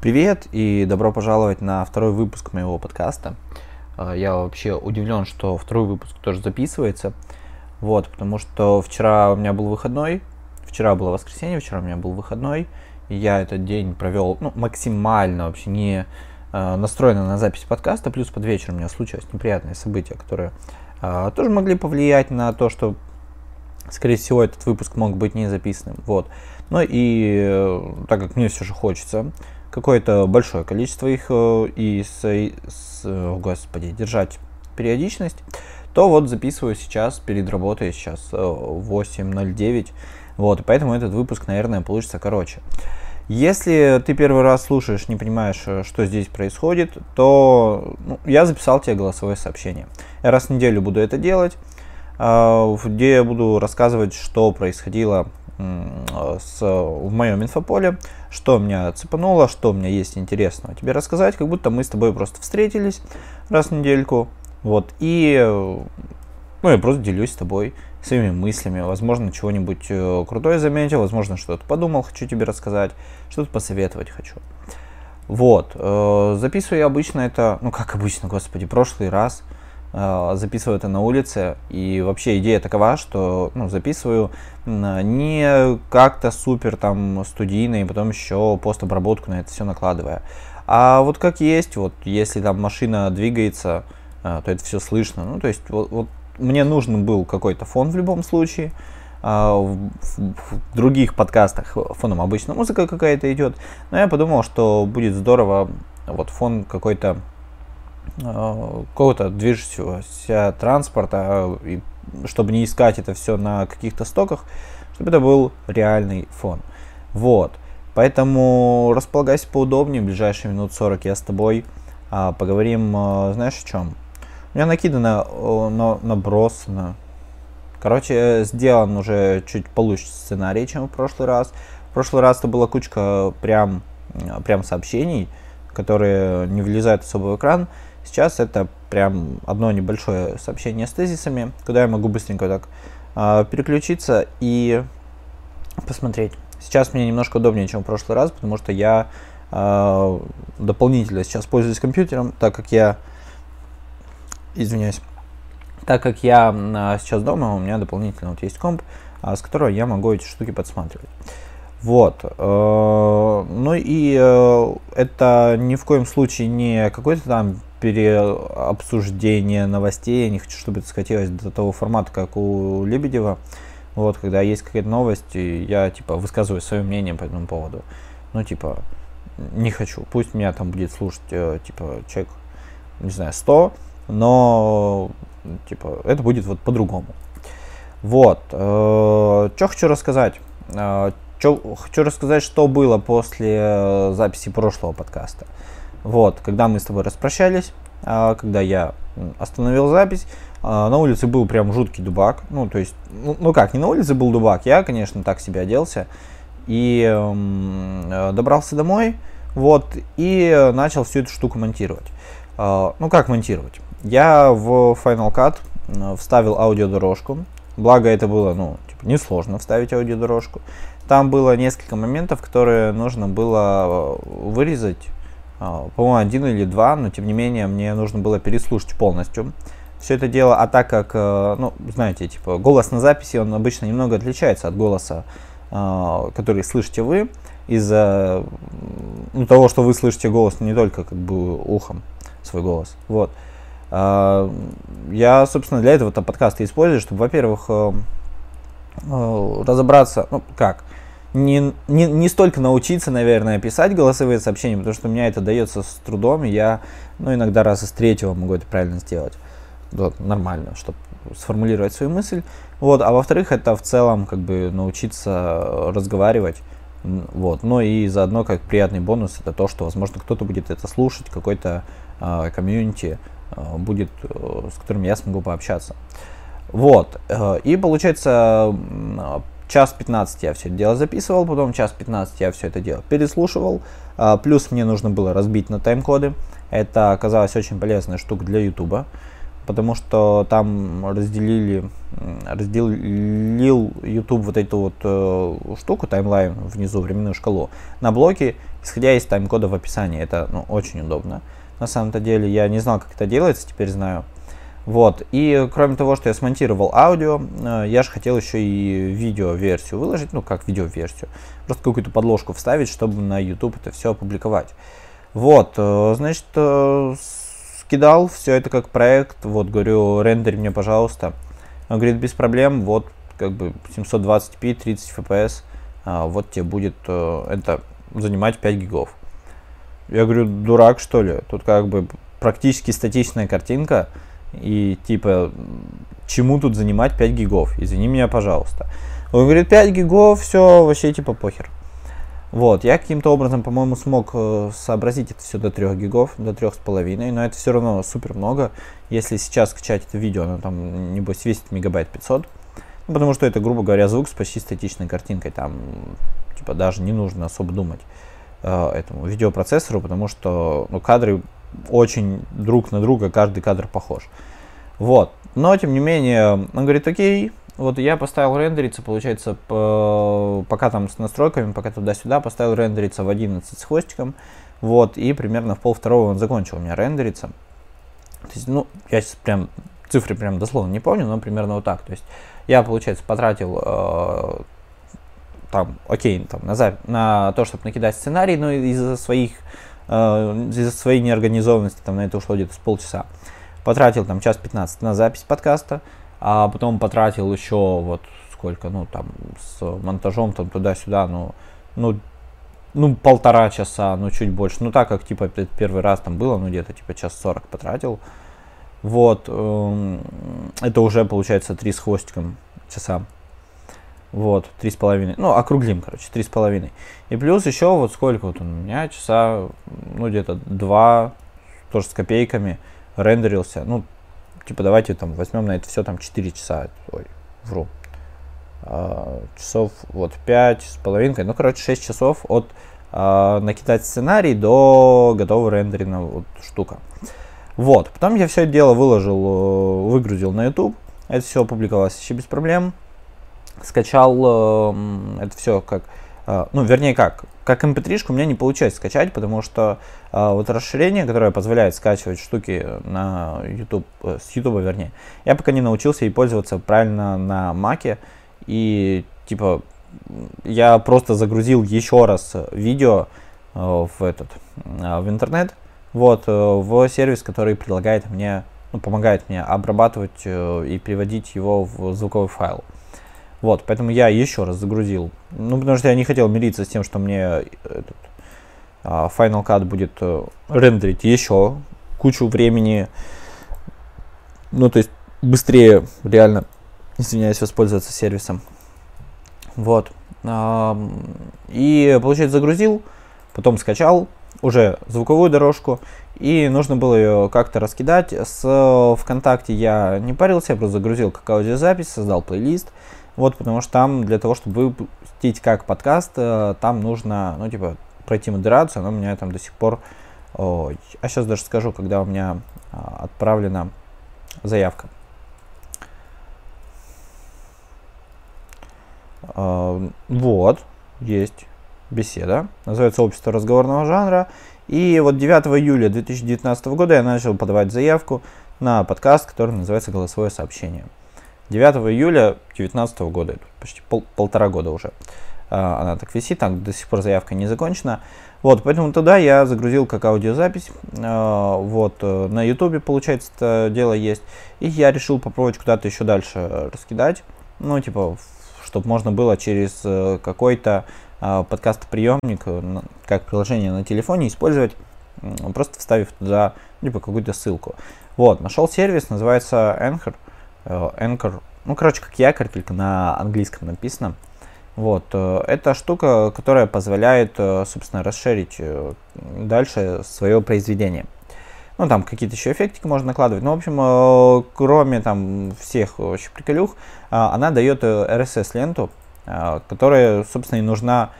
Привет и добро пожаловать на второй выпуск моего подкаста. А, я вообще удивлен, что второй выпуск тоже записывается. Вот, потому что вчера у меня был выходной, вчера было воскресенье, вчера у меня был выходной, и я этот день провел ну, максимально вообще не э, на запись подкаста, плюс под вечер у меня случилось неприятные события, которые э, тоже могли повлиять на то, что, скорее всего, этот выпуск мог быть не записанным. Вот. Ну и э, так как мне все же хочется какое-то большое количество их э, и с, с, господи, держать периодичность, то вот записываю сейчас перед работой, сейчас 8.09, э, вот, поэтому этот выпуск, наверное, получится короче. Если ты первый раз слушаешь, не понимаешь, э, что здесь происходит, то ну, я записал тебе голосовое сообщение. Я раз в неделю буду это делать, где я буду рассказывать, что происходило с, в моем инфополе, что меня цепануло, что у меня есть интересного тебе рассказать, как будто мы с тобой просто встретились раз в недельку, вот, и ну, я просто делюсь с тобой своими мыслями, возможно, чего-нибудь э, крутое заметил, возможно, что-то подумал, хочу тебе рассказать, что-то посоветовать хочу. Вот, э, записываю я обычно это, ну как обычно, господи, прошлый раз – записываю это на улице. И вообще идея такова, что ну, записываю не как-то супер там студийно и потом еще постобработку на это все накладывая. А вот как есть, вот если там машина двигается, э, то это все слышно. Ну, то есть вот, вот мне нужен был какой-то фон в любом случае. А в, в других подкастах фоном обычно музыка какая-то идет. Но я подумал, что будет здорово вот фон какой-то Э, какого-то движущегося транспорта, и чтобы не искать это все на каких-то стоках, чтобы это был реальный фон. Вот. Поэтому располагайся поудобнее, в ближайшие минут 40 я с тобой а, поговорим, а, знаешь о чем? У меня накидано на, набросано. Короче, сделан уже чуть получше сценарий, чем в прошлый раз. В прошлый раз это была кучка прям, прям сообщений, которые не влезают особо в экран. Сейчас это прям одно небольшое сообщение с тезисами, куда я могу быстренько так э, переключиться и посмотреть. Сейчас мне немножко удобнее, чем в прошлый раз, потому что я э, дополнительно сейчас пользуюсь компьютером, так как я, извиняюсь, так как я э, сейчас дома, у меня дополнительно вот есть комп, э, с которого я могу эти штуки подсматривать. Вот. Э, ну и э, это ни в коем случае не какой-то там переобсуждение новостей. Я не хочу, чтобы это скатилось до того формата, как у Лебедева. Вот, когда есть какая-то новость, и я, типа, высказываю свое мнение по этому поводу. Ну, типа, не хочу. Пусть меня там будет слушать, э, типа, человек, не знаю, 100, но, типа, это будет вот по-другому. Вот. Э, что хочу рассказать? Э, чё, хочу рассказать, что было после записи прошлого подкаста. Вот, когда мы с тобой распрощались, а, когда я остановил запись, а, на улице был прям жуткий дубак. Ну, то есть, ну, ну как, не на улице был дубак, я, конечно, так себе оделся. И э, добрался домой, вот, и начал всю эту штуку монтировать. Э, ну, как монтировать? Я в Final Cut вставил аудиодорожку. Благо, это было, ну, типа, несложно вставить аудиодорожку. Там было несколько моментов, которые нужно было вырезать а, по-моему, один или два, но тем не менее мне нужно было переслушать полностью все это дело, а так как, э, ну, знаете, типа, голос на записи, он обычно немного отличается от голоса, а, который слышите вы, из-за ну, того, что вы слышите голос не только как бы ухом, свой голос, вот. А, я, собственно, для этого это подкаста использую, чтобы, во-первых, э, э, разобраться, ну, как, не, не, не столько научиться, наверное, писать голосовые сообщения, потому что у меня это дается с трудом, и я, ну, иногда раз из третьего могу это правильно сделать. Вот, нормально, чтобы сформулировать свою мысль. Вот, а во-вторых, это в целом, как бы, научиться разговаривать. Вот, ну и заодно, как приятный бонус, это то, что, возможно, кто-то будет это слушать, какой-то э, комьюнити э, будет, э, с которым я смогу пообщаться. Вот, э, и получается, час 15 я все это дело записывал, потом час 15 я все это дело переслушивал. А, плюс мне нужно было разбить на тайм-коды. Это оказалась очень полезная штука для YouTube. потому что там разделили, разделил YouTube вот эту вот э, штуку, таймлайн внизу, временную шкалу, на блоки, исходя из тайм-кода в описании. Это ну, очень удобно. На самом-то деле я не знал, как это делается, теперь знаю. Вот, и кроме того, что я смонтировал аудио, э, я же хотел еще и видео-версию выложить, ну как видео-версию, просто какую-то подложку вставить, чтобы на YouTube это все опубликовать. Вот, э, значит, э, скидал все это как проект, вот, говорю, рендер мне, пожалуйста. Он говорит, без проблем, вот, как бы 720p, 30 fps, вот тебе будет это занимать 5 гигов. Я говорю, дурак что ли? Тут как бы практически статичная картинка, и типа, чему тут занимать 5 гигов? Извини меня, пожалуйста. Он говорит, 5 гигов, все, вообще типа похер. Вот, я каким-то образом, по-моему, смог э, сообразить это все до 3 гигов, до 3,5, но это все равно супер много. Если сейчас скачать это видео, оно там, небось, весит мегабайт 500. Ну, потому что это, грубо говоря, звук с почти статичной картинкой. Там, типа, даже не нужно особо думать э, этому видеопроцессору, потому что ну, кадры очень друг на друга, каждый кадр похож. Вот. Но, тем не менее, он говорит, окей, вот я поставил рендериться, получается, по, пока там с настройками, пока туда-сюда, поставил рендериться в 11 с хвостиком, вот, и примерно в пол второго он закончил у меня рендериться. То есть, ну, я сейчас прям цифры прям дословно не помню, но примерно вот так. То есть, я, получается, потратил э, там, окей, там, на, на то, чтобы накидать сценарий, но из-за своих Э, из-за своей неорганизованности там на это ушло где-то с полчаса. Потратил там час 15 на запись подкаста, а потом потратил еще вот сколько, ну там с монтажом там туда-сюда, ну, ну, ну полтора часа, ну чуть больше. Ну так как типа первый раз там было, ну где-то типа час 40 потратил. Вот, эм, это уже получается три с хвостиком часа. Вот, три с половиной. Ну, округлим, короче, три с половиной. И плюс еще вот сколько вот у меня часа, ну, где-то два, тоже с копейками, рендерился. Ну, типа, давайте там возьмем на это все там 4 часа. Ой, вру. А, часов вот 5 с половинкой. Ну, короче, 6 часов от а, накидать сценарий до готового рендерина вот штука. Вот, потом я все это дело выложил, э, выгрузил на YouTube. Это все опубликовалось еще без проблем скачал э, это все как, э, ну, вернее как, как mp3 эм у меня не получается скачать, потому что э, вот расширение, которое позволяет скачивать штуки на YouTube, э, с YouTube, вернее, я пока не научился ей пользоваться правильно на Маке, и типа я просто загрузил еще раз видео э, в этот, э, в интернет, вот, э, в сервис, который предлагает мне, ну, помогает мне обрабатывать э, и переводить его в звуковой файл. Вот, поэтому я еще раз загрузил. Ну, потому что я не хотел мириться с тем, что мне этот, а, Final Cut будет uh, рендерить еще кучу времени. Ну, то есть быстрее реально, извиняюсь, воспользоваться сервисом. Вот. И, получается, загрузил, потом скачал уже звуковую дорожку, и нужно было ее как-то раскидать. С ВКонтакте я не парился, я просто загрузил как аудиозапись, создал плейлист, вот, потому что там для того, чтобы выпустить как подкаст, э, там нужно, ну, типа, пройти модерацию, но у меня там до сих пор... А сейчас даже скажу, когда у меня а, отправлена заявка. А, вот, есть беседа. Называется «Общество разговорного жанра». И вот 9 июля 2019 года я начал подавать заявку на подкаст, который называется «Голосовое сообщение». 9 июля 2019 года, почти пол, полтора года уже а, она так висит, там до сих пор заявка не закончена. Вот, поэтому туда я загрузил как аудиозапись, а, вот, э, на ютубе, получается, это дело есть, и я решил попробовать куда-то еще дальше раскидать, ну, типа, чтобы можно было через э, какой-то а, подкаст-приемник, э, как приложение на телефоне, использовать, просто вставив туда, типа, какую-то ссылку. Вот, нашел сервис, называется Anchor, Anchor, ну, короче, как якорь, только на английском написано. Вот, э, это штука, которая позволяет, э, собственно, расширить дальше свое произведение. Ну, там какие-то еще эффектики можно накладывать. Ну, в общем, кроме там всех вообще приколюх, она дает RSS-ленту, которая, собственно, и нужна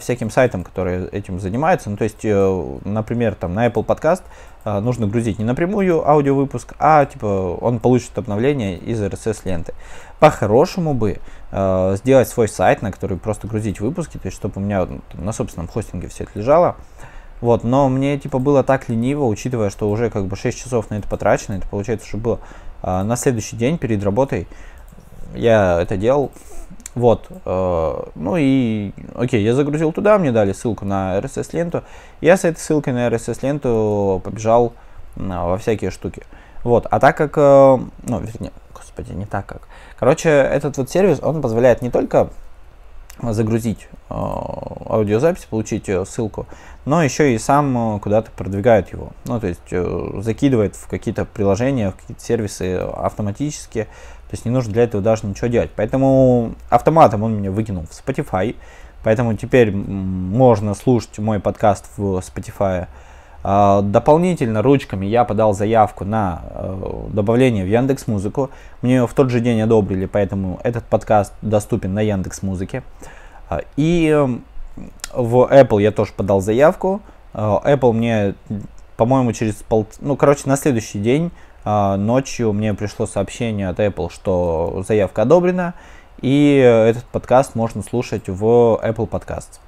всяким сайтам, которые этим занимаются. Ну, то есть, э, например, там на Apple Podcast а, нужно грузить не напрямую аудиовыпуск, а типа он получит обновление из RSS ленты. По-хорошему бы э, сделать свой сайт, на который просто грузить выпуски, то есть чтобы у меня на собственном хостинге все это лежало. Вот, но мне типа было так лениво, учитывая, что уже как бы 6 часов на это потрачено, это получается, что было э, на следующий день перед работой я это делал. Вот, э, ну и, окей, я загрузил туда, мне дали ссылку на RSS-ленту. Я с этой ссылкой на RSS-ленту побежал э, во всякие штуки. Вот, а так как, э, ну, вернее, господи, не так как. Короче, этот вот сервис, он позволяет не только загрузить э, аудиозапись, получить ссылку, но еще и сам куда-то продвигает его. Ну, то есть закидывает в какие-то приложения, в какие-то сервисы автоматически. То есть не нужно для этого даже ничего делать. Поэтому автоматом он меня выкинул в Spotify. Поэтому теперь можно слушать мой подкаст в Spotify. Uh, дополнительно ручками я подал заявку на uh, добавление в Яндекс Музыку. Мне ее в тот же день одобрили, поэтому этот подкаст доступен на Яндекс Музыке. Uh, и в Apple я тоже подал заявку. Apple мне, по-моему, через пол... Ну, короче, на следующий день ночью мне пришло сообщение от Apple, что заявка одобрена, и этот подкаст можно слушать в Apple Podcasts.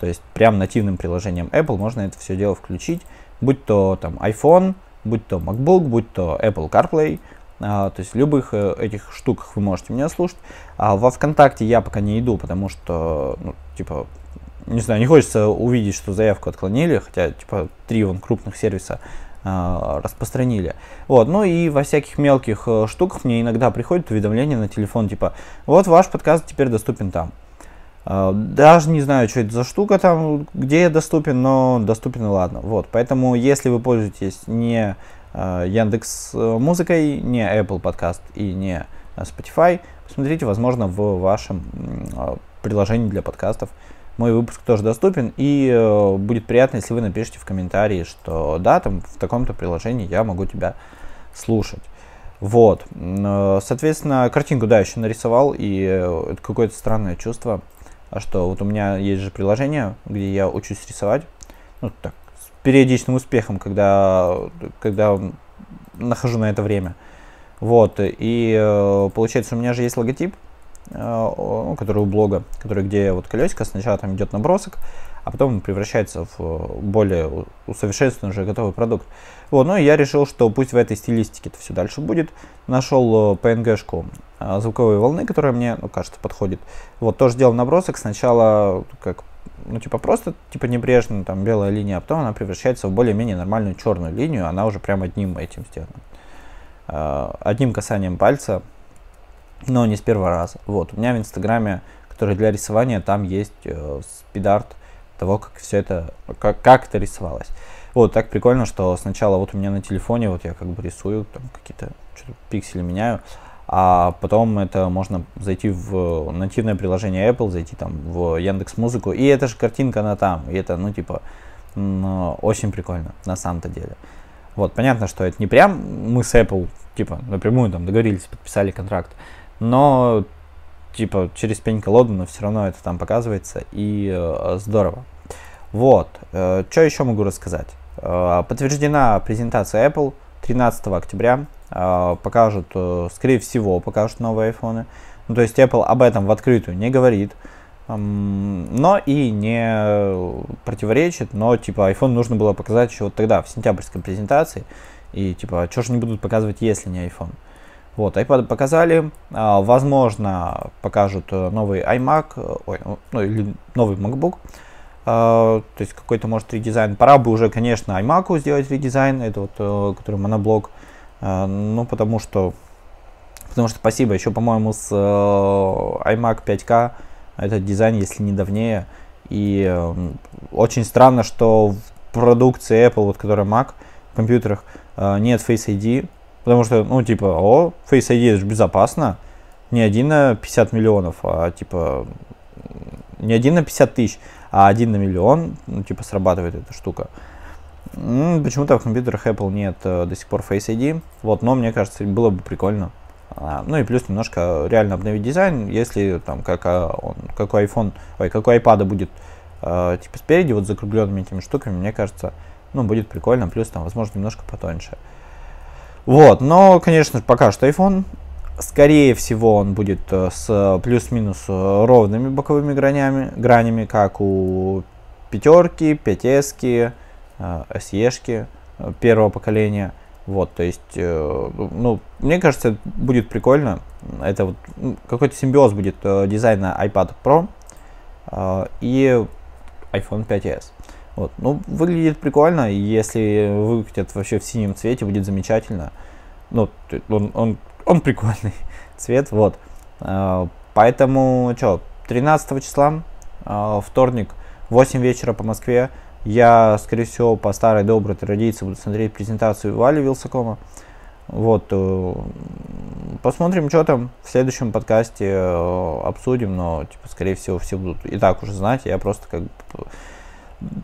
То есть прям нативным приложением Apple можно это все дело включить, будь то там iPhone, будь то MacBook, будь то Apple CarPlay, а, то есть в любых э, этих штуках вы можете меня слушать. А во ВКонтакте я пока не иду, потому что, ну, типа, не знаю, не хочется увидеть, что заявку отклонили, хотя, типа, три вон крупных сервиса а, распространили. Вот, ну и во всяких мелких э, штуках мне иногда приходит уведомление на телефон, типа, вот ваш подкаст теперь доступен там. А, даже не знаю, что это за штука там, где я доступен, но доступен и ладно. Вот, поэтому если вы пользуетесь не а, Яндекс э, Музыкой, не Apple Podcast и не э, Spotify, посмотрите, возможно, в вашем а, приложении для подкастов мой выпуск тоже доступен, и э, будет приятно, если вы напишите в комментарии, что да, там в таком-то приложении я могу тебя слушать. Вот, соответственно, картинку, да, еще нарисовал, и это какое-то странное чувство, а что вот у меня есть же приложение, где я учусь рисовать, ну так, с периодичным успехом, когда, когда нахожу на это время. Вот, и э, получается, у меня же есть логотип, э, который у блога, который где вот колесико, сначала там идет набросок, а потом превращается в более усовершенствованный уже готовый продукт. Вот, ну и я решил, что пусть в этой стилистике это все дальше будет. Нашел э, PNG-шку а, звуковой волны, которая мне, ну, кажется, подходит. Вот, тоже сделал набросок. Сначала как, ну, типа просто, типа небрежно, там, белая линия, а потом она превращается в более-менее нормальную черную линию. Она уже прям одним этим сделана. Одним касанием пальца, но не с первого раза. Вот, у меня в Инстаграме, который для рисования, там есть э, спидарт того, как все это, как, как это рисовалось. Вот, так прикольно, что сначала вот у меня на телефоне, вот я как бы рисую, там какие-то пиксели меняю, а потом это можно зайти в нативное приложение Apple, зайти там в Яндекс Музыку, и эта же картинка она там, и это, ну, типа, очень прикольно, на самом-то деле. Вот, понятно, что это не прям мы с Apple, типа, напрямую там договорились, подписали контракт, но, типа, через пень колоду, но все равно это там показывается, и э, здорово. Вот, э, что еще могу рассказать? Э, подтверждена презентация Apple 13 октября а, покажут, э, скорее всего, покажут новые айфоны. Ну, то есть Apple об этом в открытую не говорит, но и не противоречит, но типа iPhone нужно было показать еще вот тогда, в сентябрьской презентации, и типа, а что же не будут показывать, если не iPhone. Вот, iPad показали, а, возможно, покажут э, новый iMac, э, ой, ну или новый MacBook, то есть какой-то может редизайн. Пора бы уже, конечно, iMac сделать редизайн, это вот, который моноблок, а, ну, потому что, потому что спасибо. Еще, по-моему, с э, iMac 5K этот дизайн, если не давнее. И э, очень странно, что в продукции Apple, вот которая Mac, в компьютерах, э, нет Face ID. Потому что, ну, типа, о, Face ID это же безопасно. Не один на 50 миллионов, а типа не один на 50 тысяч, а один на миллион, ну, типа, срабатывает эта штука. Почему-то в компьютерах Apple нет э, до сих пор Face ID, вот, но мне кажется, было бы прикольно. А, ну и плюс немножко реально обновить дизайн, если там как, а, он, как у iPhone, ой, как у iPad будет э, типа спереди вот закругленными этими штуками, мне кажется, ну, будет прикольно, плюс там, возможно, немножко потоньше. Вот, но, конечно, пока что iPhone, скорее всего, он будет э, с плюс-минус э, ровными боковыми гранями, гранями, как у пятерки, 5S, SE первого поколения. Вот, то есть, ну, мне кажется, будет прикольно. Это вот ну, какой-то симбиоз будет дизайна iPad Pro и iPhone 5s. Вот. Ну, выглядит прикольно, если выкатят вообще в синем цвете, будет замечательно. Ну, он, он, он прикольный цвет, вот. А, поэтому, что, 13 числа, а, вторник, 8 вечера по Москве, я, скорее всего, по старой доброй традиции буду смотреть презентацию Вали Вилсакома. Вот, э, посмотрим, что там в следующем подкасте э, обсудим, но, типа, скорее всего, все будут и так уже знать, я просто как бы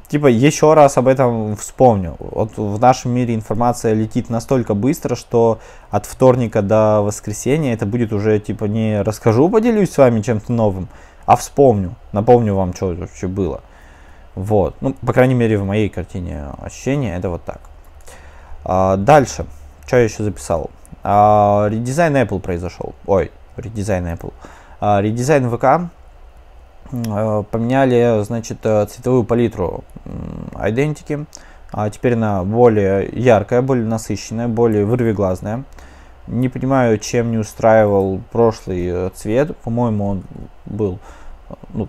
типа еще раз об этом вспомню. Вот в нашем мире информация летит настолько быстро, что от вторника до воскресенья это будет уже типа не расскажу, поделюсь с вами чем-то новым, а вспомню, напомню вам, что вообще было. Вот, ну, по крайней мере, в моей картине ощущения это вот так. А, дальше, что я еще записал? А, редизайн Apple произошел. Ой, редизайн Apple. А, редизайн ВК поменяли, значит, э, цветовую палитру идентики. А теперь она более яркая, более насыщенная, более вырвиглазная. Не понимаю, чем не устраивал прошлый э, цвет. По-моему, он был ну,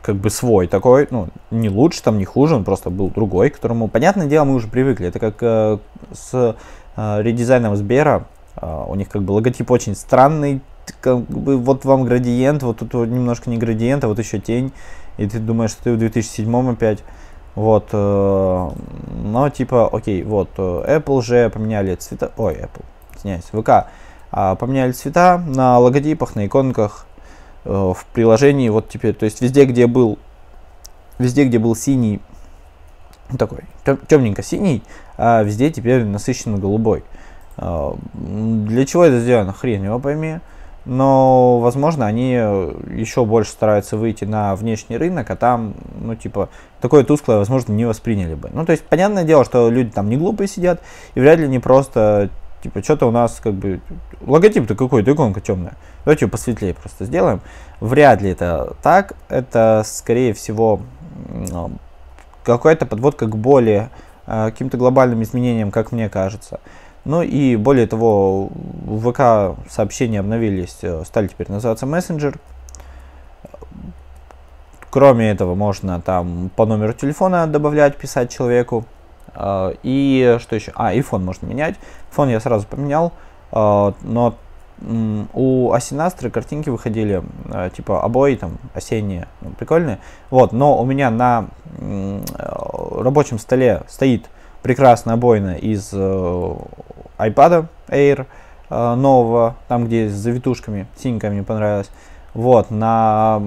как бы свой такой, ну, не лучше, там, не хуже, он просто был другой, к которому, понятное дело, мы уже привыкли. Это как э, с э, редизайном Сбера. Э, у них как бы логотип очень странный, как бы вот вам градиент, вот тут немножко не градиент, а вот еще тень, и ты думаешь, что ты в 2007 опять. Вот, э, но типа, окей, вот, э, Apple же поменяли цвета, ой, Apple, извиняюсь, ВК, э, поменяли цвета на логотипах, на иконках, э, в приложении, вот теперь, то есть везде, где был, везде, где был синий, такой, темненько синий, а везде теперь насыщенно голубой. Э, для чего это сделано, хрен его пойми но, возможно, они еще больше стараются выйти на внешний рынок, а там, ну, типа, такое тусклое, возможно, не восприняли бы. Ну, то есть, понятное дело, что люди там не глупые сидят, и вряд ли не просто, типа, что-то у нас, как бы, логотип-то какой-то, иконка темная. Давайте ее посветлее просто сделаем. Вряд ли это так, это, скорее всего, какая-то подводка к более э, каким-то глобальным изменениям, как мне кажется. Ну и более того, в ВК сообщения обновились, э, стали теперь называться мессенджер. Кроме этого, можно там по номеру телефона добавлять, писать человеку. Э, и что еще? А, и фон можно менять. Фон я сразу поменял, э, но у Асинастры картинки выходили, типа обои там осенние, ну, прикольные. Вот, но у меня на рабочем столе стоит прекрасная обойна из iPad Air э, нового, там где с завитушками, синенькая мне понравилась. Вот, на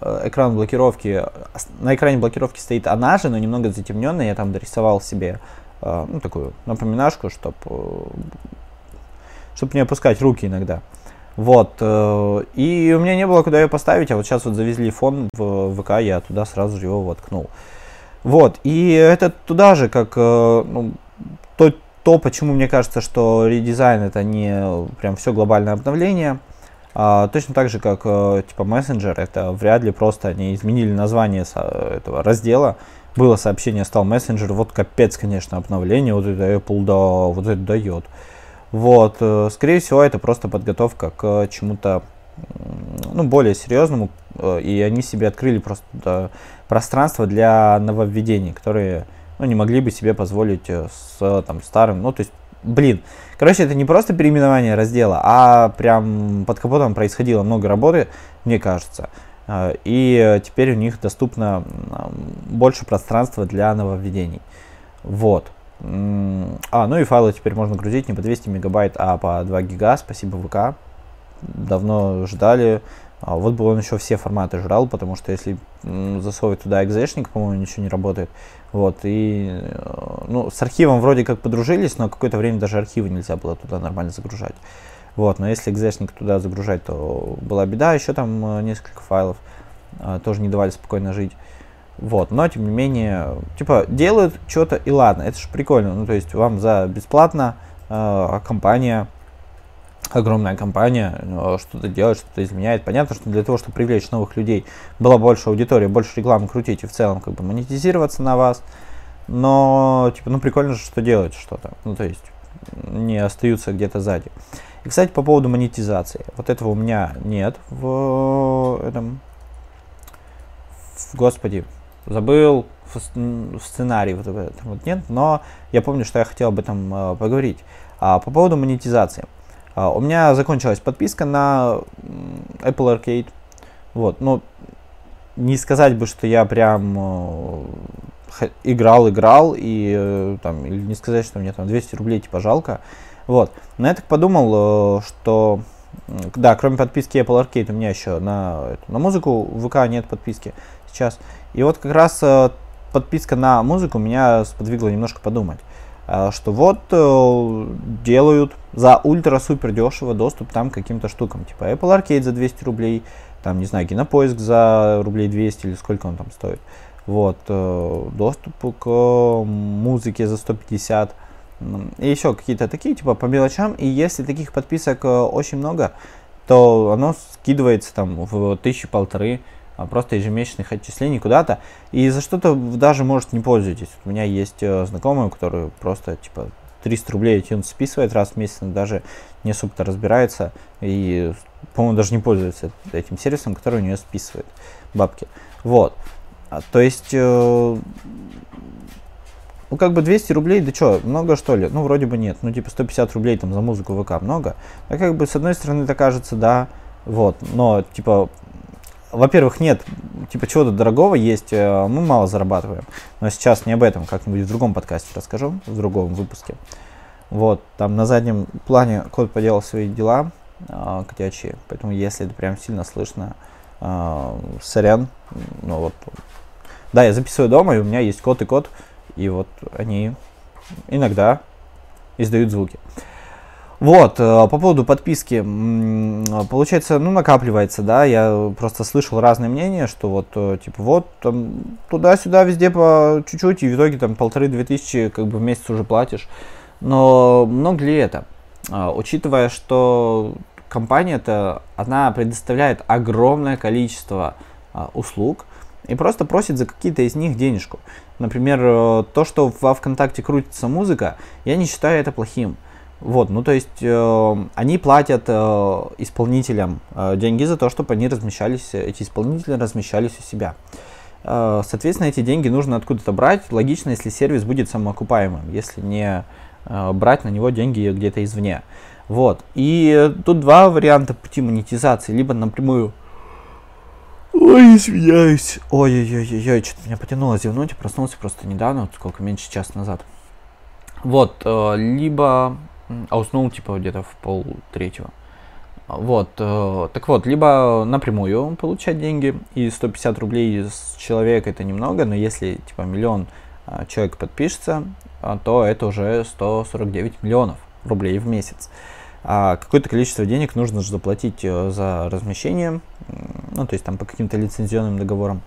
э, экран блокировки, на экране блокировки стоит она же, но немного затемненная. Я там дорисовал себе э, ну, такую напоминашку, чтобы э, чтоб не опускать руки иногда. Вот, и у меня не было куда ее поставить, а вот сейчас вот завезли фон в ВК, я туда сразу же его воткнул. Вот, и это туда же, как ну, то, почему мне кажется, что редизайн это не прям все глобальное обновление. А, точно так же, как э, типа мессенджер, это вряд ли просто они изменили название этого раздела. Было сообщение, стал мессенджер, вот капец, конечно, обновление, вот это Apple да, вот это дает. Вот, э, скорее всего, это просто подготовка к чему-то ну, более серьезному, и они себе открыли просто пространство для нововведений, которые ну, не могли бы себе позволить э, с там, старым. Ну, то есть, блин, короче, это не просто переименование раздела, а прям под капотом происходило много работы, мне кажется. Э, и теперь у них доступно больше пространства для нововведений. Вот. А, ну и файлы теперь можно грузить не по 200 мегабайт, а по 2 гига. Спасибо ВК. Давно ждали. А вот бы он еще все форматы жрал, потому что если засовывать туда экзешник, по-моему, ничего не работает. Вот, и, э, ну, с архивом вроде как подружились, но какое-то время даже архивы нельзя было туда нормально загружать. Вот, но если экзешник туда загружать, то была беда, еще там э, несколько файлов. э, тоже не давали спокойно жить. Вот, но тем не менее, типа, делают что-то и ладно, это же прикольно. Ну, то есть вам за бесплатно э, компания, огромная компания, э, что-то делает, что-то изменяет. Понятно, что для того, чтобы привлечь новых людей, была больше аудитории, больше рекламы крутить и в целом как бы монетизироваться на вас. Но, типа, ну прикольно же, что делать что-то. Ну, то есть, не остаются где-то сзади. И, кстати, по поводу монетизации. Вот этого у меня нет в этом... В, господи, забыл в, в сценарии вот вот нет, но я помню, что я хотел об этом э, поговорить. А, по поводу монетизации. А, у меня закончилась подписка на Apple Arcade. Вот, ну, не сказать бы, что я прям э, играл, играл, и э, там, или не сказать, что мне там 200 рублей типа жалко. Вот. Но я так подумал, э, что да, кроме подписки Apple Arcade у меня еще на, на музыку в ВК нет подписки сейчас. И вот как раз подписка на музыку меня сподвигла немножко подумать, что вот делают за ультра-супер дешево доступ там к каким-то штукам, типа Apple Arcade за 200 рублей, там, не знаю, Кинопоиск за рублей 200 или сколько он там стоит. Вот, доступ к музыке за 150 и еще какие-то такие, типа по мелочам. И если таких подписок э, очень много, то оно скидывается там в тысячи полторы а, просто ежемесячных отчислений куда-то. И за что-то даже, может, не пользуетесь. У меня есть э, знакомые, которые просто, типа, 300 рублей iTunes списывает раз в месяц, даже не особо-то разбирается и, по-моему, даже не пользуется этим сервисом, который у нее списывает бабки. Вот. А, то есть э, ну, как бы 200 рублей, да что, много что ли? Ну, вроде бы нет. Ну, типа 150 рублей там за музыку ВК много. А как бы, с одной стороны, это кажется, да, вот. Но, типа, во-первых, нет, типа, чего-то дорогого есть, э, мы мало зарабатываем. Но сейчас не об этом, как-нибудь в другом подкасте расскажу, в другом выпуске. Вот, там на заднем плане кот поделал свои дела э, котячие, поэтому если это прям сильно слышно, э, сорян, ну вот. Да, я записываю дома, и у меня есть кот и кот, и вот они иногда издают звуки. Вот, э, по поводу подписки, получается, ну, накапливается, да, я просто слышал разные мнения, что вот, э, типа, вот, там, туда-сюда, везде по чуть-чуть, и в итоге там полторы-две тысячи, как бы, в месяц уже платишь. Но много ли это? А, учитывая, что компания-то, она предоставляет огромное количество а, услуг, и просто просит за какие-то из них денежку. Например, э, то, что во ВКонтакте крутится музыка, я не считаю это плохим. Вот, ну то есть э, они платят э, исполнителям э, деньги за то, чтобы они размещались, эти исполнители размещались у себя. Э, соответственно, эти деньги нужно откуда-то брать. Логично, если сервис будет самоокупаемым, если не э, брать на него деньги где-то извне. Вот. И тут два варианта пути монетизации. Либо напрямую Ой, извиняюсь. Ой-ой-ой-ой, что-то меня потянуло зевнуть. Проснулся просто недавно, вот сколько, меньше часа назад. Вот, э, либо... А уснул, типа, где-то в пол третьего. Вот, э, так вот, либо напрямую получать деньги, и 150 рублей с человека это немного, но если, типа, миллион э, человек подпишется, то это уже 149 миллионов рублей в месяц а какое-то количество денег нужно же заплатить э, за размещение, ну, то есть там по каким-то лицензионным договорам.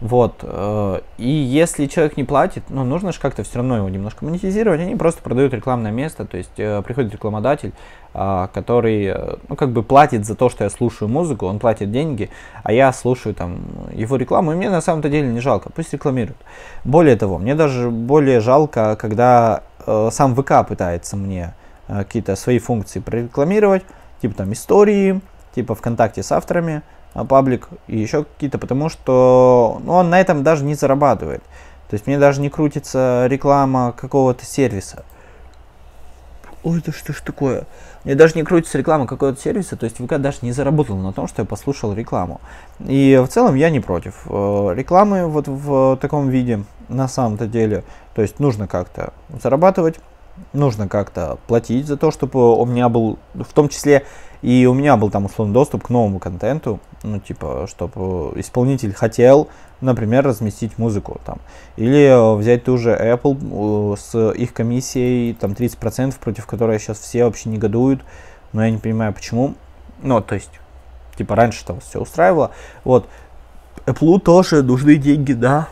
Вот. Э, и если человек не платит, ну, нужно же как-то все равно его немножко монетизировать. Они просто продают рекламное место, то есть э, приходит рекламодатель, а, который, ну, как бы платит за то, что я слушаю музыку, он платит деньги, а я слушаю там его рекламу, и мне на самом-то деле не жалко, пусть рекламируют. Более того, мне даже более жалко, когда сам ВК пытается мне Э, какие-то свои функции прорекламировать, типа там истории, типа ВКонтакте с авторами, паблик и еще какие-то, потому что ну, он на этом даже не зарабатывает. То есть мне даже не крутится реклама какого-то сервиса. Ой, это что ж такое? Мне даже не крутится реклама какого-то сервиса, то есть ВК даже не заработал на том, что я послушал рекламу. И в целом я не против э, рекламы вот в таком виде, на самом-то деле. То есть нужно как-то зарабатывать, нужно как-то платить за то, чтобы у меня был, в том числе и у меня был там условный доступ к новому контенту, ну типа, чтобы исполнитель хотел, например, разместить музыку там, или взять ту же Apple э, с их комиссией там 30%, против которой сейчас все вообще негодуют, но я не понимаю почему, ну то есть, типа раньше там все устраивало, вот, Apple тоже нужны деньги, да.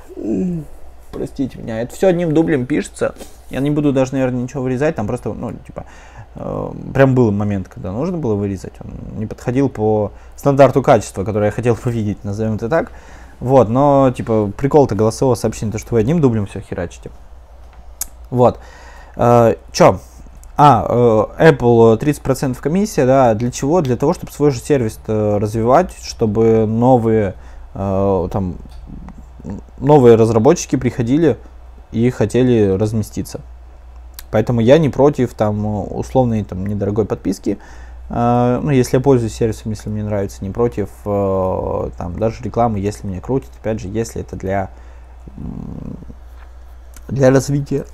Простите меня. Это все одним дублем пишется. Я не буду даже, наверное, ничего вырезать. Там просто, ну, типа, э, прям был момент, когда нужно было вырезать. Он не подходил по стандарту качества, которое я хотел увидеть, назовем это так. Вот, но, типа, прикол-то голосового сообщения, то, что вы одним дублем все херачите. Вот. Э, чё? А, э, Apple 30% комиссия, да, для чего? Для того, чтобы свой же сервис развивать, чтобы новые, э, там, новые разработчики приходили и хотели разместиться. Поэтому я не против там условной там недорогой подписки, Uh, ну, если я пользуюсь сервисом, если мне нравится, не против, uh, там, даже рекламы, если мне крутит, опять же, если это для, для развития,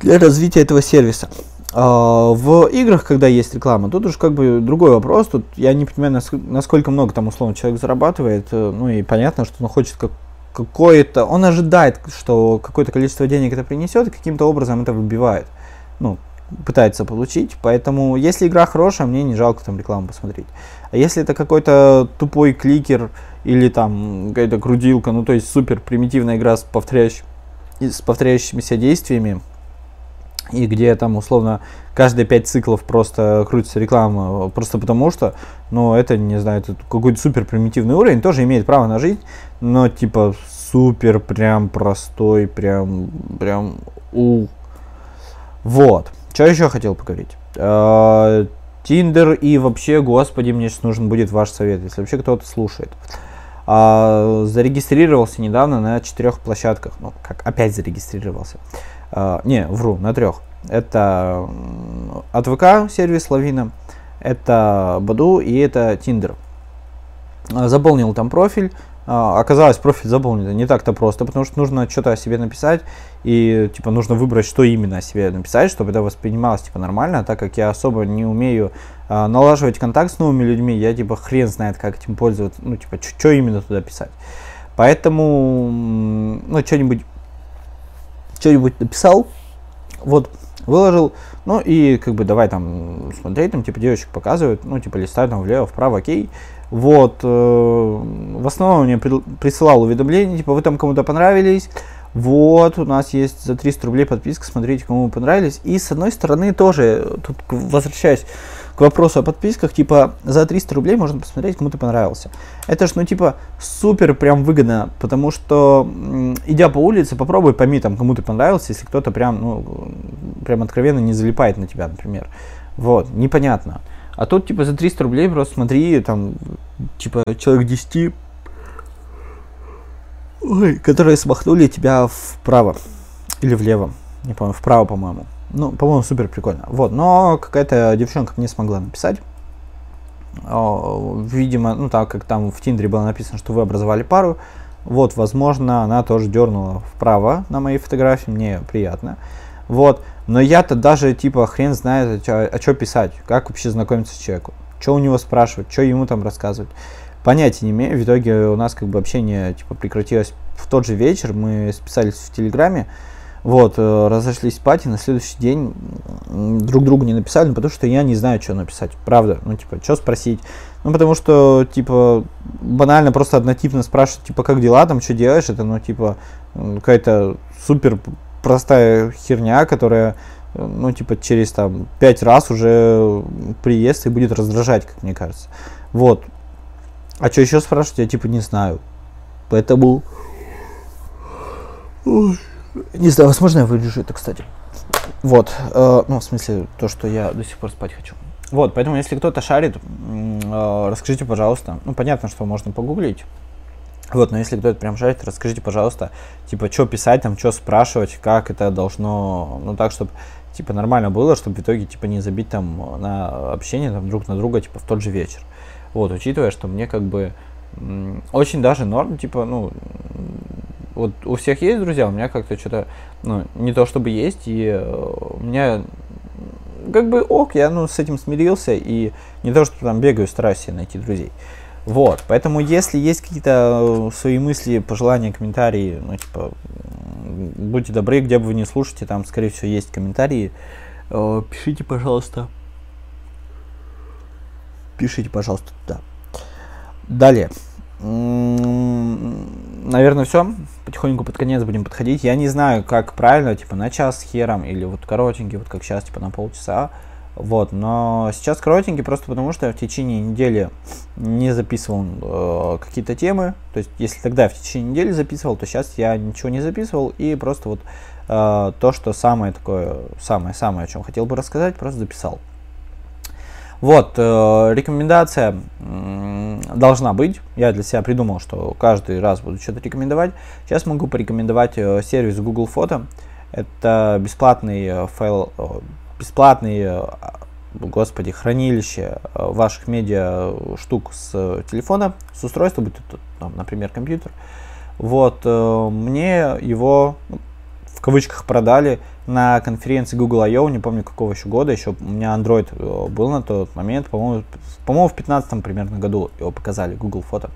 для развития этого сервиса. Uh, в играх, когда есть реклама, тут уж как бы другой вопрос, тут я не понимаю, насколько много там условно человек зарабатывает, э, ну и понятно, что он хочет как какое-то, он ожидает, что какое-то количество денег это принесет, и каким-то образом это выбивает. Ну, пытается получить. Поэтому, если игра хорошая, мне не жалко там рекламу посмотреть. А если это какой-то тупой кликер или там какая-то крутилка, ну то есть супер примитивная игра с, повторяющ... с повторяющимися действиями, и где там условно каждые пять циклов просто крутится реклама, просто потому что, ну это, не знаю, это какой-то супер примитивный уровень, тоже имеет право на жизнь, но типа супер прям простой, прям, прям у. Вот. Что еще хотел поговорить? А, Тиндер и вообще, господи, мне сейчас нужен будет ваш совет, если вообще кто-то слушает. А, зарегистрировался недавно на четырех площадках. Ну, как опять зарегистрировался. А, не, вру, на трех. Это АТВК сервис Лавина, это Баду и это Тиндер. Заполнил там профиль, а, оказалось, профиль заполнен не так-то просто, потому что нужно что-то о себе написать, и, типа, нужно выбрать, что именно о себе написать, чтобы это воспринималось, типа, нормально, так как я особо не умею а, налаживать контакт с новыми людьми, я, типа, хрен знает, как этим пользоваться, ну, типа, что именно туда писать. Поэтому, ну, что-нибудь, что-нибудь написал, вот, выложил, ну, и, как бы, давай там смотреть, там, типа, девочек показывают, ну, типа, листать там влево, вправо, окей, вот, э, в основном мне присылал уведомления, типа, вы там кому-то понравились, вот, у нас есть за 300 рублей подписка, смотрите, кому понравились. И с одной стороны тоже, тут возвращаясь к вопросу о подписках, типа, за 300 рублей можно посмотреть, кому ты понравился. Это ж, ну, типа, супер прям выгодно, потому что, идя по улице, попробуй пойми, там, кому ты понравился, если кто-то прям, ну, прям откровенно не залипает на тебя, например. Вот, непонятно. А тут, типа, за 300 рублей просто смотри, там, типа, человек 10, ой, которые смахнули тебя вправо или влево. Не помню, вправо, по-моему. Ну, по-моему, супер прикольно. Вот, но какая-то девчонка мне смогла написать. О, видимо, ну так как там в Тиндере было написано, что вы образовали пару, вот, возможно, она тоже дернула вправо на моей фотографии, мне приятно. Вот. Но я-то даже, типа, хрен знает, а, а что писать, как вообще знакомиться с человеком, что у него спрашивать, что ему там рассказывать. Понятия не имею. В итоге у нас как бы общение, типа, прекратилось в тот же вечер, мы списались в Телеграме, вот, э, разошлись спать, и на следующий день друг другу не написали, ну, потому что я не знаю, что написать, правда, ну, типа, что спросить, ну, потому что, типа, банально просто однотипно спрашивать, типа, как дела, там, что делаешь, это, ну, типа, какая-то супер простая херня, которая, ну, типа, через там пять раз уже приезд и будет раздражать, как мне кажется. Вот. А что еще спрашивать, я типа не знаю. Поэтому... Не знаю, возможно, я вырежу это, кстати. Вот. Э, ну, в смысле, то, что я до сих пор спать хочу. Вот, поэтому, если кто-то шарит, э, расскажите, пожалуйста. Ну, понятно, что можно погуглить. Вот, но если кто-то прям шарит, расскажите, пожалуйста, типа, что писать там, что спрашивать, как это должно, ну, так, чтобы, типа, нормально было, чтобы в итоге, типа, не забить там на общение там друг на друга, типа, в тот же вечер. Вот, учитывая, что мне как бы очень даже норм, типа, ну, вот у всех есть друзья, у меня как-то что-то, ну, не то чтобы есть, и э, у меня как бы ок, я, ну, с этим смирился, и не то, что там бегаю, стараюсь себе найти друзей. Вот, поэтому если есть какие-то э, свои мысли, пожелания, комментарии, ну, типа, будьте добры, где бы вы не слушаете, там, скорее всего, есть комментарии, э, пишите, пожалуйста. Пишите, пожалуйста, туда. Далее. Наверное, все. Потихоньку под конец будем подходить. Я не знаю, как правильно, типа на час с хером или вот коротенький, вот как сейчас, типа на полчаса. Вот, но сейчас коротенький просто потому, что я в течение недели не записывал э, какие-то темы. То есть, если тогда я в течение недели записывал, то сейчас я ничего не записывал и просто вот э, то, что самое такое, самое-самое, о чем хотел бы рассказать, просто записал. Вот, э, рекомендация э, должна быть. Я для себя придумал, что каждый раз буду что-то рекомендовать. Сейчас могу порекомендовать э, сервис Google Фото. Это бесплатный э, файл, э, бесплатный, э, господи, хранилище ваших медиа штук с телефона, с устройства, будь это, там, например, компьютер. Вот, мне его ну, кавычках продали на конференции Google I.O., не помню какого еще года, еще у меня Android был на тот момент, по-моему, по-моему в 15 примерно году его показали, Google фото.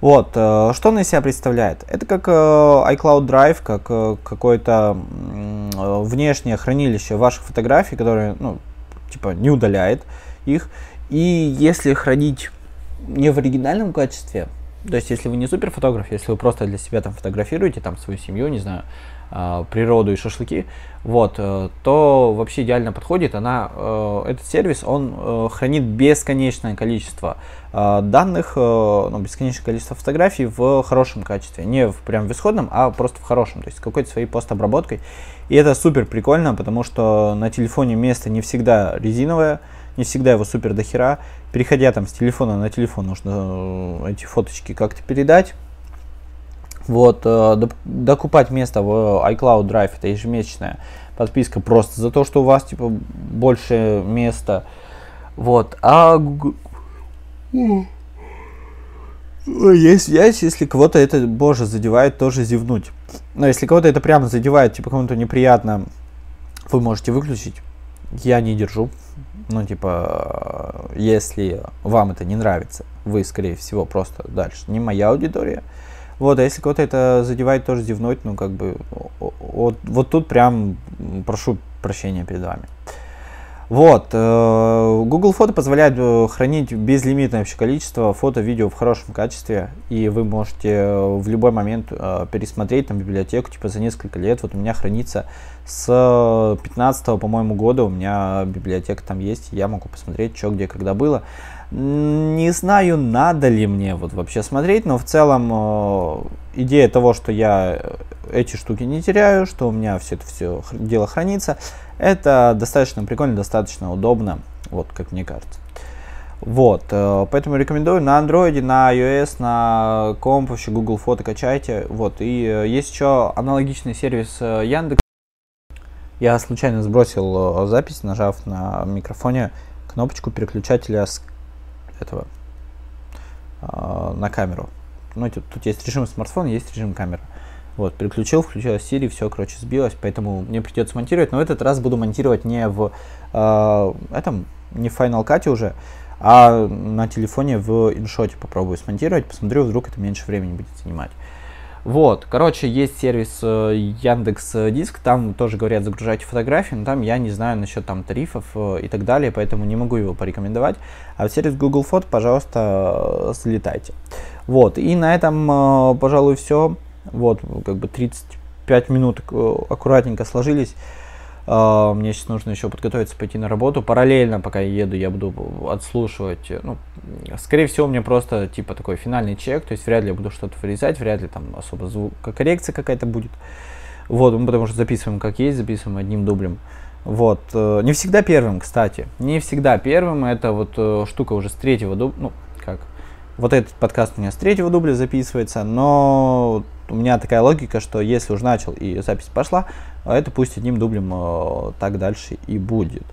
Вот, что он из себя представляет? Это как iCloud Drive, как какой-то Э, внешнее хранилище ваших фотографий, которое, ну, типа, не удаляет их. И если хранить не в оригинальном качестве, то есть если вы не супер фотограф, если вы просто для себя там фотографируете, там свою семью, не знаю, э, природу и шашлыки, вот, э, то вообще идеально подходит. Она, этот сервис, он хранит бесконечное количество данных, ну, бесконечное количество фотографий в хорошем качестве. Не в прям в исходном, а просто в хорошем, то есть какой-то своей постобработкой. И это супер прикольно, потому что на телефоне место не всегда резиновое, не всегда его супер дохера. Переходя там с телефона на телефон, нужно э, эти фоточки как-то передать. Вот, э, докупать место в iCloud Drive, это ежемесячная подписка просто за то, что у вас, типа, больше места. Вот, а. Есть связь, если кого-то это, боже, задевает, тоже зевнуть. Но если кого-то это прямо задевает, типа кому-то неприятно, вы можете выключить. Я не держу. Ну, типа, если вам это не нравится, вы, скорее всего, просто дальше. Не моя аудитория. Вот, а если кого-то это задевает, тоже зевнуть, ну, как бы, вот, вот тут прям прошу прощения перед вами. Вот, э, Google Фото позволяет э, хранить безлимитное вообще количество фото, видео в хорошем качестве, и вы можете э, в любой момент пересмотреть там библиотеку, типа за несколько лет. Вот у меня хранится с 15 по-моему, года, у меня библиотека там есть, я могу посмотреть, что где, когда было. Не знаю, надо ли мне вот вообще смотреть, но в целом идея того, что я эти штуки не теряю, что у меня все это все дело хранится, это достаточно прикольно, достаточно удобно, вот как мне кажется. Вот, э, поэтому рекомендую на Android, на iOS, на комп, вообще Google фото качайте. Вот, и э, есть еще аналогичный сервис э, Яндекс. Я случайно сбросил запись, нажав на микрофоне кнопочку переключателя с этого на камеру. Ну, тут, тут есть режим смартфона, есть режим камеры. Вот, переключил, включилась Siri, все, короче, сбилось, поэтому мне придется монтировать, но в этот раз буду монтировать не в э, этом, не в Final Cut уже, а на телефоне в иншоте попробую смонтировать, посмотрю, вдруг это меньше времени будет занимать. Вот, короче, есть сервис э, Яндекс Диск, там тоже говорят загружайте фотографии, но там я не знаю насчет там тарифов э, и так далее, поэтому не могу его порекомендовать. А в сервис Google Фото, пожалуйста, залетайте. Вот, и на этом, пожалуй, все. Вот, как бы 35 минут э, аккуратненько сложились. Uh, мне сейчас нужно еще подготовиться, пойти на работу. Параллельно, пока я еду, я буду отслушивать. Ну, скорее всего, мне просто типа такой финальный чек. То есть вряд ли я буду что-то вырезать, вряд ли там особо звук, коррекция какая-то будет. Вот, мы потому что записываем как есть, записываем одним дублем. Вот. Uh, не всегда первым, кстати. Не всегда первым. Это вот штука уже с третьего дубля. Ну, как? Вот этот подкаст у меня с третьего дубля записывается, но у меня такая логика, что если уж начал и запись пошла, это пусть одним дублем э, так дальше и будет.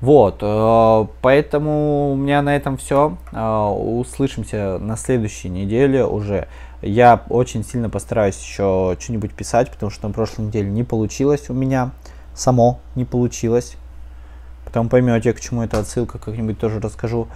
Вот, э, поэтому у меня на этом все. Э, услышимся на следующей неделе уже. Я очень сильно постараюсь еще что-нибудь писать, потому что на прошлой неделе не получилось у меня. Само не получилось. Потом поймете, к чему эта отсылка, как-нибудь тоже расскажу.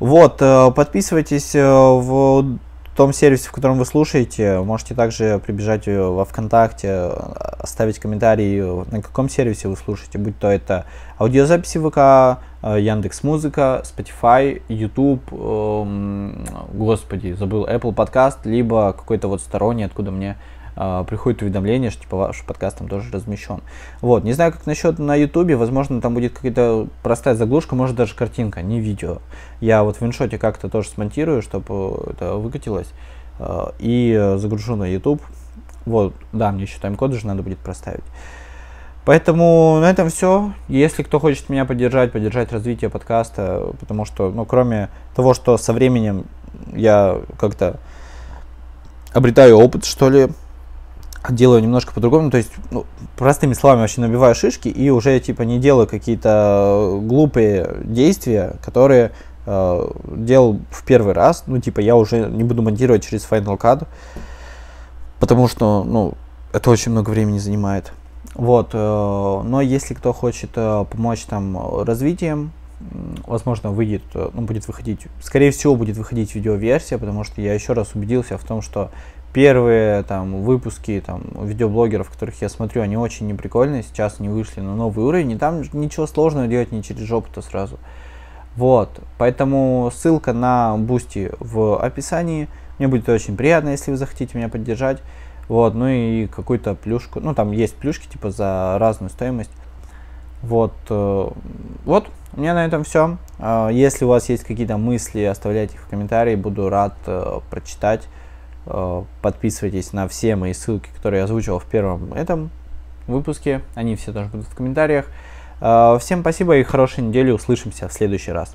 Вот, подписывайтесь в том сервисе, в котором вы слушаете, можете также прибежать во ВКонтакте, оставить комментарий, на каком сервисе вы слушаете, будь то это аудиозаписи ВК, Яндекс Музыка, Spotify, YouTube, эм, господи, забыл, Apple Podcast, либо какой-то вот сторонний, откуда мне э, приходит уведомление, что типа ваш подкаст там тоже размещен. Вот, не знаю, как насчет на YouTube, возможно, там будет какая-то простая заглушка, может даже картинка, не видео. Я вот в иншоте как-то тоже смонтирую, чтобы это выкатилось, э, и загружу на YouTube. Вот, да, мне еще тайм-код уже надо будет проставить. Поэтому на этом все. Если кто хочет меня поддержать, поддержать развитие подкаста, потому что, ну, кроме того, что со временем я как-то обретаю опыт, что ли, делаю немножко по-другому, то есть, ну, простыми словами вообще набиваю шишки и уже, типа, не делаю какие-то глупые действия, которые э, делал в первый раз, ну, типа, я уже не буду монтировать через Final Cut, потому что, ну, это очень много времени занимает. Вот, э, но если кто хочет э, помочь там развитием, возможно, выйдет, э, ну, будет выходить, скорее всего, будет выходить видеоверсия, потому что я еще раз убедился в том, что первые там выпуски там видеоблогеров, которых я смотрю, они очень неприкольные, сейчас они вышли на новый уровень, и там ничего сложного делать не через жопу-то сразу. Вот, поэтому ссылка на Boosty в описании. Мне будет очень приятно, если вы захотите меня поддержать. Вот, ну и какую-то плюшку. Ну, там есть плюшки, типа, за разную стоимость. Вот, э, вот, у меня на этом все. Э, если у вас есть какие-то мысли, оставляйте их в комментарии, буду рад э, прочитать. Э, подписывайтесь на все мои ссылки, которые я озвучивал в первом этом выпуске. Они все тоже будут в комментариях. Э, всем спасибо и хорошей недели. Услышимся в следующий раз.